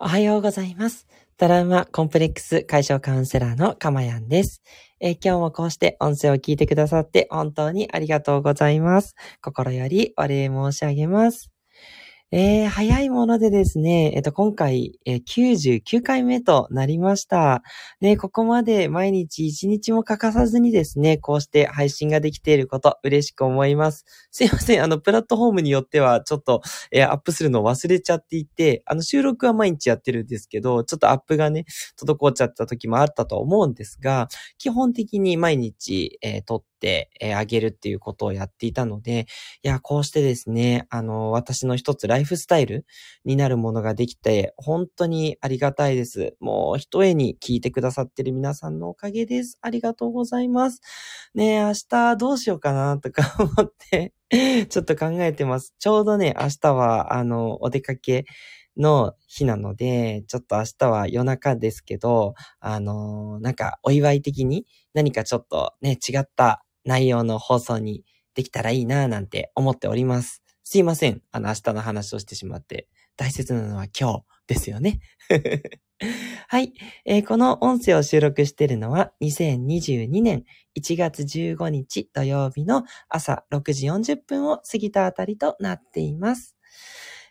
おはようございます。トラウマコンプレックス解消カウンセラーのかまやんです、えー今日もこうして音声を聞いてくださって本当にありがとうございます。心よりお礼申し上げます。えー、早いものでですね、えっと、今回、えー99回目となりました。ね、ここまで毎日1日も欠かさずにですね、こうして配信ができていること、嬉しく思います。すいません、あの、プラットフォームによっては、ちょっと、えーアップするのを忘れちゃっていて、あの、収録は毎日やってるんですけど、ちょっとアップがね、滞っちゃった時もあったと思うんですが、基本的に毎日、えー撮って、えーあげるっていうことをやっていたので、いや、こうしてですね、あの、私の一つライフスタイルになるものができて、本当にありがたいです。もう、一重に聞いてくださってる皆さんのおかげです。ありがとうございます。ねえ、明日どうしようかなとか 思って、ちょっと考えてます。ちょうどね、明日は、あの、お出かけの日なので、ちょっと明日は夜中ですけど、あの、なんかお祝い的に何かちょっとね、違った内容の放送にできたらいいなぁなんて思っております。すいません。あの、明日の話をしてしまって。大切なのは今日ですよね。はい、えーこの音声を収録しているのは2022年1月15日土曜日の朝6時40分を過ぎたあたりとなっています。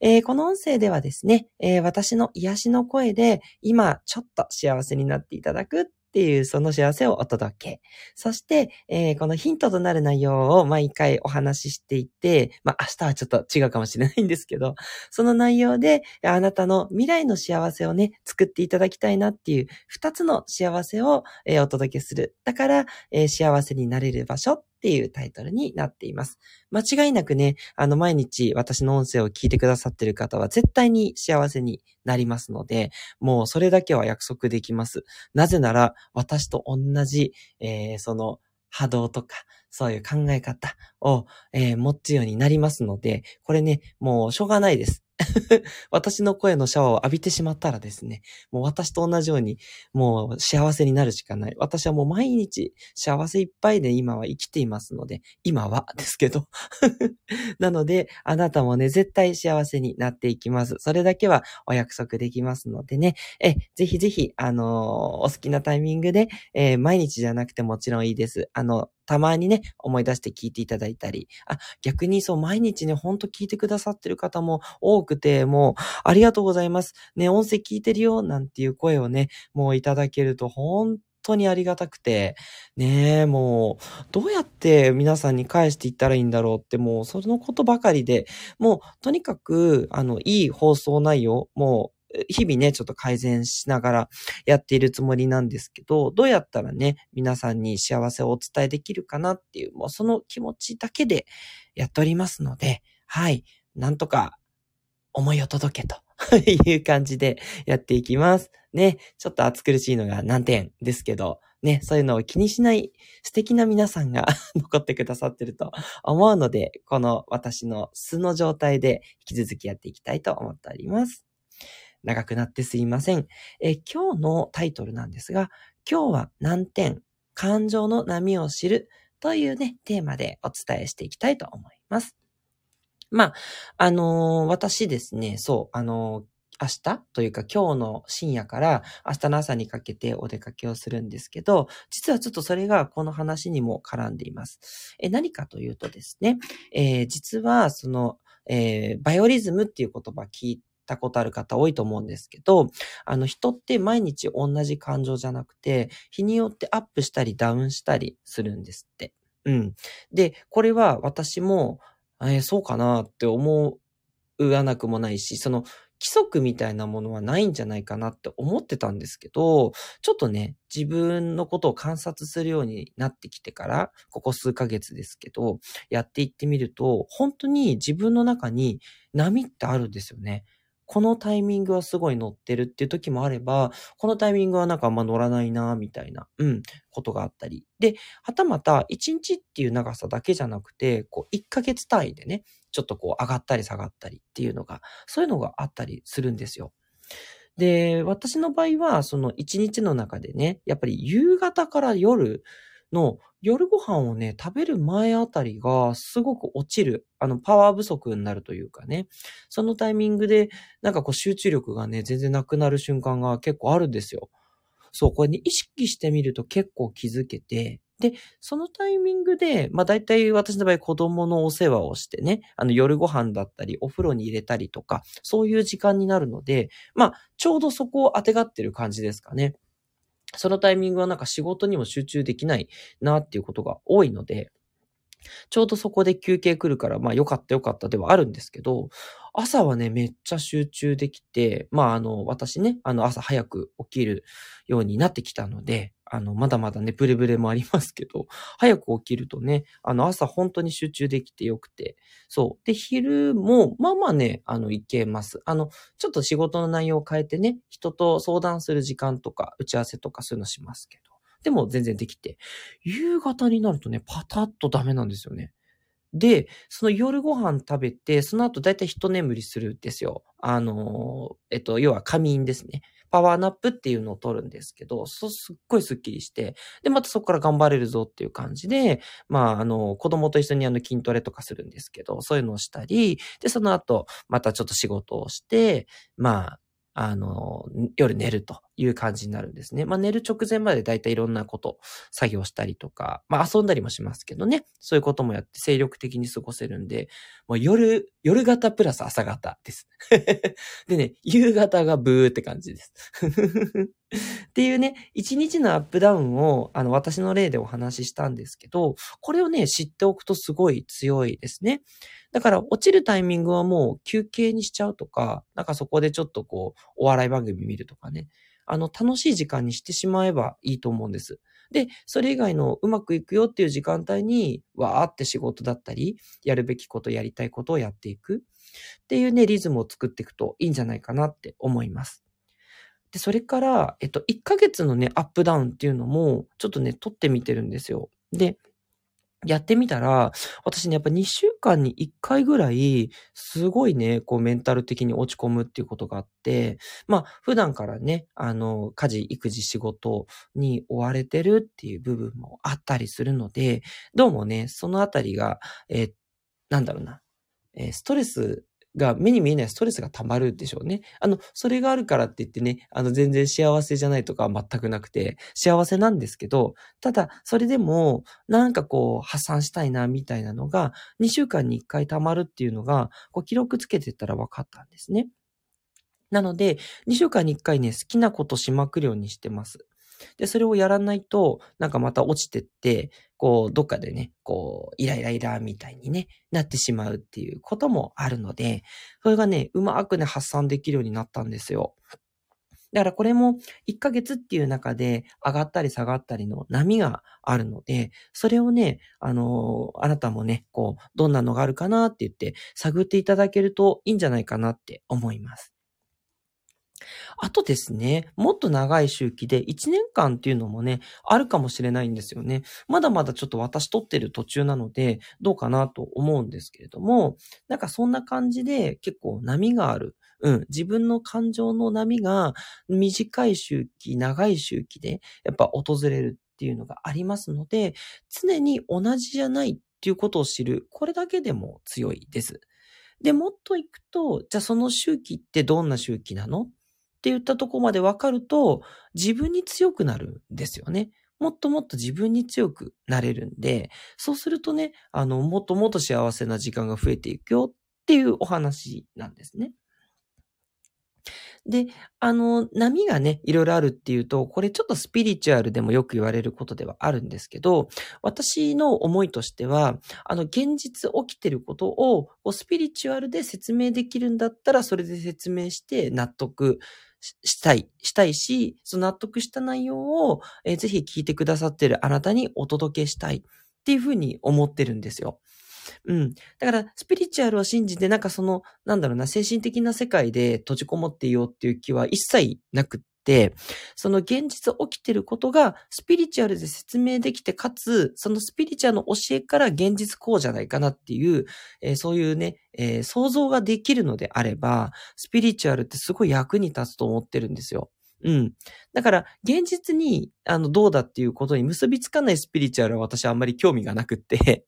えーこの音声ではですね、えー私の癒しの声で今ちょっと幸せになっていただくっていうその幸せをお届け。そして、えーこのヒントとなる内容を毎回お話ししていて、まあ明日はちょっと違うかもしれないんですけど、その内容であなたの未来の幸せをね、作っていただきたいなっていう二つの幸せを、えーお届けする。だから、えー幸せになれる場所っていうタイトルになっています。間違いなくね、あの毎日私の音声を聞いてくださってる方は絶対に幸せになりますので、もうそれだけは約束できます。なぜなら私と同じ、えーその波動とか、そういう考え方を、えー持つようになりますので、これね、もうしょうがないです。私の声のシャワーを浴びてしまったらですね、もう私と同じように、もう幸せになるしかない。私はもう毎日幸せいっぱいで今は生きていますので、今はですけど。なので、あなたもね、絶対幸せになっていきます。それだけはお約束できますのでね、え、ぜひぜひ、あのーお好きなタイミングで、えー毎日じゃなくてもちろんいいです。あの、たまにね、思い出して聞いていただいたり、あ、逆にそう、毎日ね、ほんと聞いてくださってる方も多くて、もう、ありがとうございます。ね、音声聞いてるよ、なんていう声をね、もういただけると、本当にありがたくて、ねえ、もう、どうやって皆さんに返していったらいいんだろうって、もう、そのことばかりで、もう、とにかく、あの、いい放送内容、もう、日々ね、ちょっと改善しながらやっているつもりなんですけど、どうやったらね、皆さんに幸せをお伝えできるかなっていう、もうその気持ちだけでやっておりますので、はい、なんとか思いを届けと いう感じでやっていきます。ね、ちょっと暑苦しいのが難点ですけど、ね、そういうのを気にしない素敵な皆さんが 残ってくださってると思うので、この私の素の状態で引き続きやっていきたいと思っております。長くなってすいません。え今日のタイトルなんですが、今日は難点、感情の波を知るというね、テーマでお伝えしていきたいと思います。まあ、あのー私ですね、そう、あのー明日というか今日の深夜から明日の朝にかけてお出かけをするんですけど、実はちょっとそれがこの話にも絡んでいます。え、何かというとですね、えー実はその、えバイオリズムっていう言葉聞いたことある方多いと思うんですけど、あの人って毎日同じ感情じゃなくて、日によってアップしたりダウンしたりするんですって。うん。で、これは私も、えーそうかなって思うわなくもないし、その規則みたいなものはないんじゃないかなって思ってたんですけど、ちょっとね、自分のことを観察するようになってきてから、ここ数ヶ月ですけど、やっていってみると、本当に自分の中に波ってあるんですよね。このタイミングはすごい乗ってるっていう時もあれば、このタイミングはなんかあんま乗らないな、みたいな、うん、ことがあったり。で、はたまた、1日っていう長さだけじゃなくて、こう、1ヶ月単位でね、ちょっとこう、上がったり下がったりっていうのが、そういうのがあったりするんですよ。で、私の場合は、その1日の中でね、やっぱり夕方から夜の夜ご飯をね、食べる前あたりがすごく落ちる、あの、パワー不足になるというかね、そのタイミングで、なんかこう集中力がね、全然なくなる瞬間が結構あるんですよ。そう、これね、意識してみると結構気づけて、で、そのタイミングで、まあ大体私の場合子供のお世話をしてね、あの夜ご飯だったり、お風呂に入れたりとか、そういう時間になるので、まあちょうどそこを当てがってる感じですかね。そのタイミングはなんか仕事にも集中できないなっていうことが多いので、ちょうどそこで休憩来るから、まあ良かった良かったではあるんですけど、朝はね、めっちゃ集中できて、まああの、私ね、あの朝早く起きるようになってきたので、あの、まだまだね、ブレブレもありますけど、早く起きるとね、あの、朝本当に集中できてよくて、そう。で、昼も、まあまあね、あの、いけます。あの、ちょっと仕事の内容を変えてね、人と相談する時間とか、打ち合わせとかそういうのしますけど、でも全然できて、夕方になるとね、パタッとダメなんですよね。で、その夜ご飯食べて、その後だいたい一眠りするんですよ。あの、えっと、要は仮眠ですね。パワーナップっていうのを取るんですけど、そうすっごいスッキリして、で、またそこから頑張れるぞっていう感じで、まあ、あの、子供と一緒にあの筋トレとかするんですけど、そういうのをしたり、で、その後、またちょっと仕事をして、まあ、あの、夜寝るという感じになるんですね。まあ寝る直前までだいたいいろんなこと、作業したりとか、まあ遊んだりもしますけどね。そういうこともやって精力的に過ごせるんで、もう夜、夜型プラス朝型です。でね、夕方がブーって感じです。っていうね、一日のアップダウンを、あの、私の例でお話ししたんですけど、これをね、知っておくとすごい強いですね。だから、落ちるタイミングはもう休憩にしちゃうとか、なんかそこでちょっとこう、お笑い番組見るとかね。あの、楽しい時間にしてしまえばいいと思うんです。で、それ以外のうまくいくよっていう時間帯に、わーって仕事だったり、やるべきこと、やりたいことをやっていくっていうね、リズムを作っていくといいんじゃないかなって思います。で、それから、えっと、1ヶ月のね、アップダウンっていうのも、ちょっとね、撮ってみてるんですよ。で、やってみたら、私ね、やっぱ2週間に1回ぐらい、すごいね、こうメンタル的に落ち込むっていうことがあって、まあ、普段からね、あの、家事、育児、仕事に追われてるっていう部分もあったりするので、どうもね、そのあたりが、えー、なんだろうな、えー、ストレスが目に見えないストレスが溜まるでしょうね。あの、それがあるからって言ってね、あの、全然幸せじゃないとかは全くなくて、幸せなんですけど、ただ、それでも、なんかこう、発散したいな、みたいなのが、2週間に1回溜まるっていうのが、こう、記録つけてたら分かったんですね。なので、2週間に1回ね、好きなことしまくるようにしてます。で、それをやらないと、なんかまた落ちてって、こう、どっかでね、こう、イライライラみたいにね、なってしまうっていうこともあるので、それがね、うまくね、発散できるようになったんですよ。だからこれも1ヶ月っていう中で上がったり下がったりの波があるので、それをね、あのあなたもね、こう、どんなのがあるかなって言って探っていただけるといいんじゃないかなって思います。あとですね、もっと長い周期で1年間っていうのもね、あるかもしれないんですよね。まだまだちょっと私撮ってる途中なので、どうかなと思うんですけれども、なんかそんな感じで結構波がある。うん、自分の感情の波が短い周期、長い周期でやっぱ訪れるっていうのがありますので、常に同じじゃないっていうことを知る。これだけでも強いです。で、もっと行くと、じゃあその周期ってどんな周期なの？って言ったとこまで分かると、自分に強くなるんですよね。もっともっと自分に強くなれるんで、そうするとね、あの、もっともっと幸せな時間が増えていくよっていうお話なんですね。で、あの、波がね、いろいろあるっていうと、これちょっとスピリチュアルでもよく言われることではあるんですけど、私の思いとしては、あの、現実起きてることを、スピリチュアルで説明できるんだったら、それで説明して納得したい、したいし、その納得した内容を、えー、ぜひ聞いてくださってるあなたにお届けしたいっていうふうに思ってるんですよ。うん。だから、スピリチュアルを信じて、なんかその、なんだろうな、精神的な世界で閉じこもっていようっていう気は一切なくって、その現実起きてることがスピリチュアルで説明できて、かつ、そのスピリチュアルの教えから現実こうじゃないかなっていう、えー、そういうね、えー、想像ができるのであれば、スピリチュアルってすごい役に立つと思ってるんですよ。うん。だから、現実に、あの、どうだっていうことに結びつかないスピリチュアルは私はあんまり興味がなくって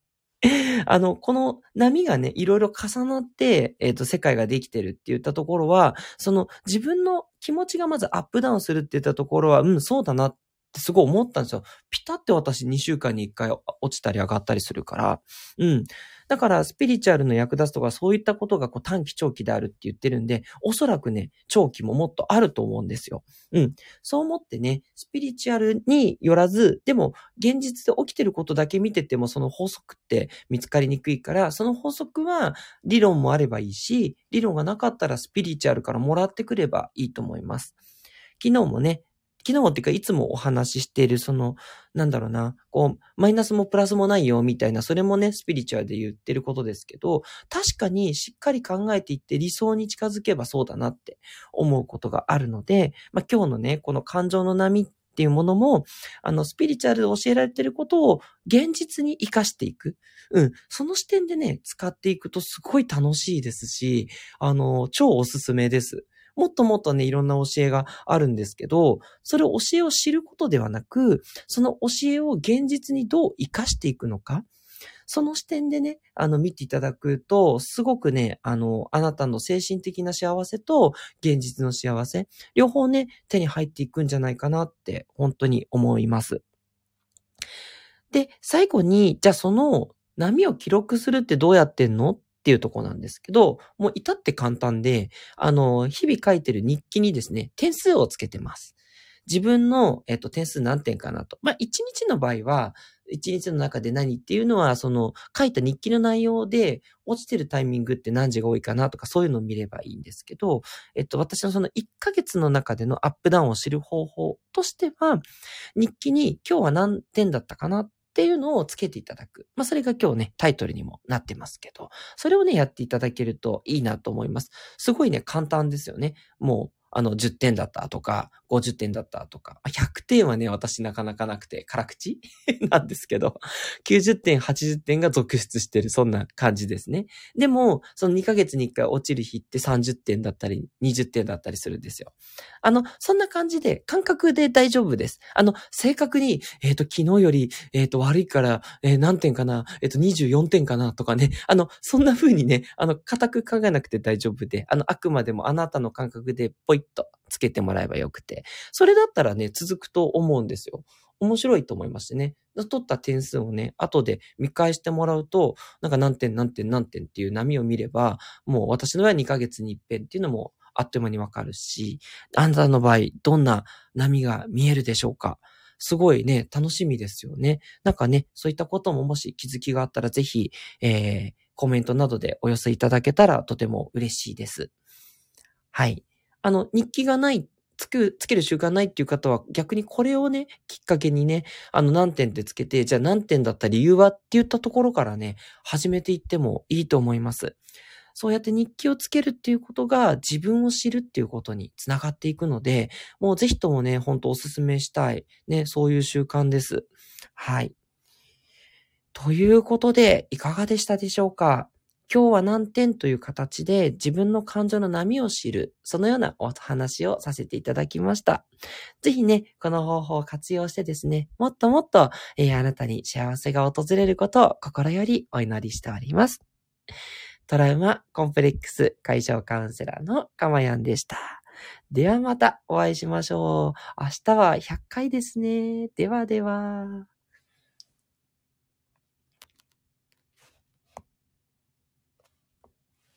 あの、この波がね、いろいろ重なって、えっ、ー、と、世界ができてるって言ったところは、その自分の気持ちがまずアップダウンするって言ったところは、うん、そうだなってすごい思ったんですよ。ピタって私2週間に1回落ちたり上がったりするから。うん。だから、スピリチュアルの役立つとか、そういったことがこう短期長期であるって言ってるんで、おそらくね、長期ももっとあると思うんですよ。うん。そう思ってね、スピリチュアルによらず、でも、現実で起きてることだけ見てても、その法則って見つかりにくいから、その法則は理論もあればいいし、理論がなかったらスピリチュアルからもらってくればいいと思います。昨日もね、昨日っていうかいつもお話ししている、その、なんだろうな、こう、マイナスもプラスもないよ、みたいな、それもね、スピリチュアルで言ってることですけど、確かにしっかり考えていって理想に近づけばそうだなって思うことがあるので、まあ今日のね、この感情の波っていうものも、あの、スピリチュアルで教えられてることを現実に活かしていく。うん。その視点でね、使っていくとすごい楽しいですし、あの、超おすすめです。もっともっとね、いろんな教えがあるんですけど、それを教えを知ることではなく、その教えを現実にどう活かしていくのか。その視点でね、あの、見ていただくと、すごくね、あの、あなたの精神的な幸せと現実の幸せ、両方ね、手に入っていくんじゃないかなって、本当に思います。で、最後に、じゃあその波を記録するってどうやってんの？っっていうとこなんですけど、もう至って簡単で、あの、日々書いてる日記にですね、点数をつけてます。自分の、えっと、点数何点かなと。まあ、1日の場合は、1日の中で何っていうのは、その、書いた日記の内容で、落ちてるタイミングって何時が多いかなとか、そういうのを見ればいいんですけど、えっと、私のその1ヶ月の中でのアップダウンを知る方法としては、日記に今日は何点だったかなっっていうのをつけていただく。まあ、それが今日ね、タイトルにもなってますけど、それをね、やっていただけるといいなと思います。すごいね、簡単ですよね。もう、あの、10点だったとか、50点だったとか、100点はね、私なかなかなくて、辛口？なんですけど、90点、80点が続出してる、そんな感じですね。でも、その2ヶ月に1回落ちる日って30点だったり、20点だったりするんですよ。あの、そんな感じで、感覚で大丈夫です。あの、正確に、えっ、ー、と、昨日より、えっ、ー、と、悪いから、えー、何点かな、えっ、と、24点かな、とかね、あの、そんな風にね、あの、固く考えなくて大丈夫で、あの、あくまでもあなたの感覚で、ポイッとつけてもらえばよくて。それだったらね、続くと思うんですよ。面白いと思いましてね。取った点数をね、後で見返してもらうと、なんか何点何点何点っていう波を見れば、もう私の場合は2ヶ月に一遍っていうのもあっという間にわかるし、あなたの場合、どんな波が見えるでしょうかすごいね、楽しみですよね。なんかね、そういったことももし気づきがあったらぜひ、えー、コメントなどでお寄せいただけたらとても嬉しいです。はい。あの、日記がない、つく、つける習慣ないっていう方は逆にこれをね、きっかけにね、あの何点ってつけて、じゃあ何点だった理由はって言ったところからね、始めていってもいいと思います。そうやって日記をつけるっていうことが自分を知るっていうことにつながっていくので、もうぜひともね、ほんとお勧めしたい、ね、そういう習慣です。はい。ということで、いかがでしたでしょうか？今日は何点という形で自分の感情の波を知る、そのようなお話をさせていただきました。ぜひね、この方法を活用してですね、もっともっと、えー、あなたに幸せが訪れることを心よりお祈りしております。トラウマコンプレックス解消カウンセラーのかまやんでした。ではまたお会いしましょう。明日は100回ですね。ではでは。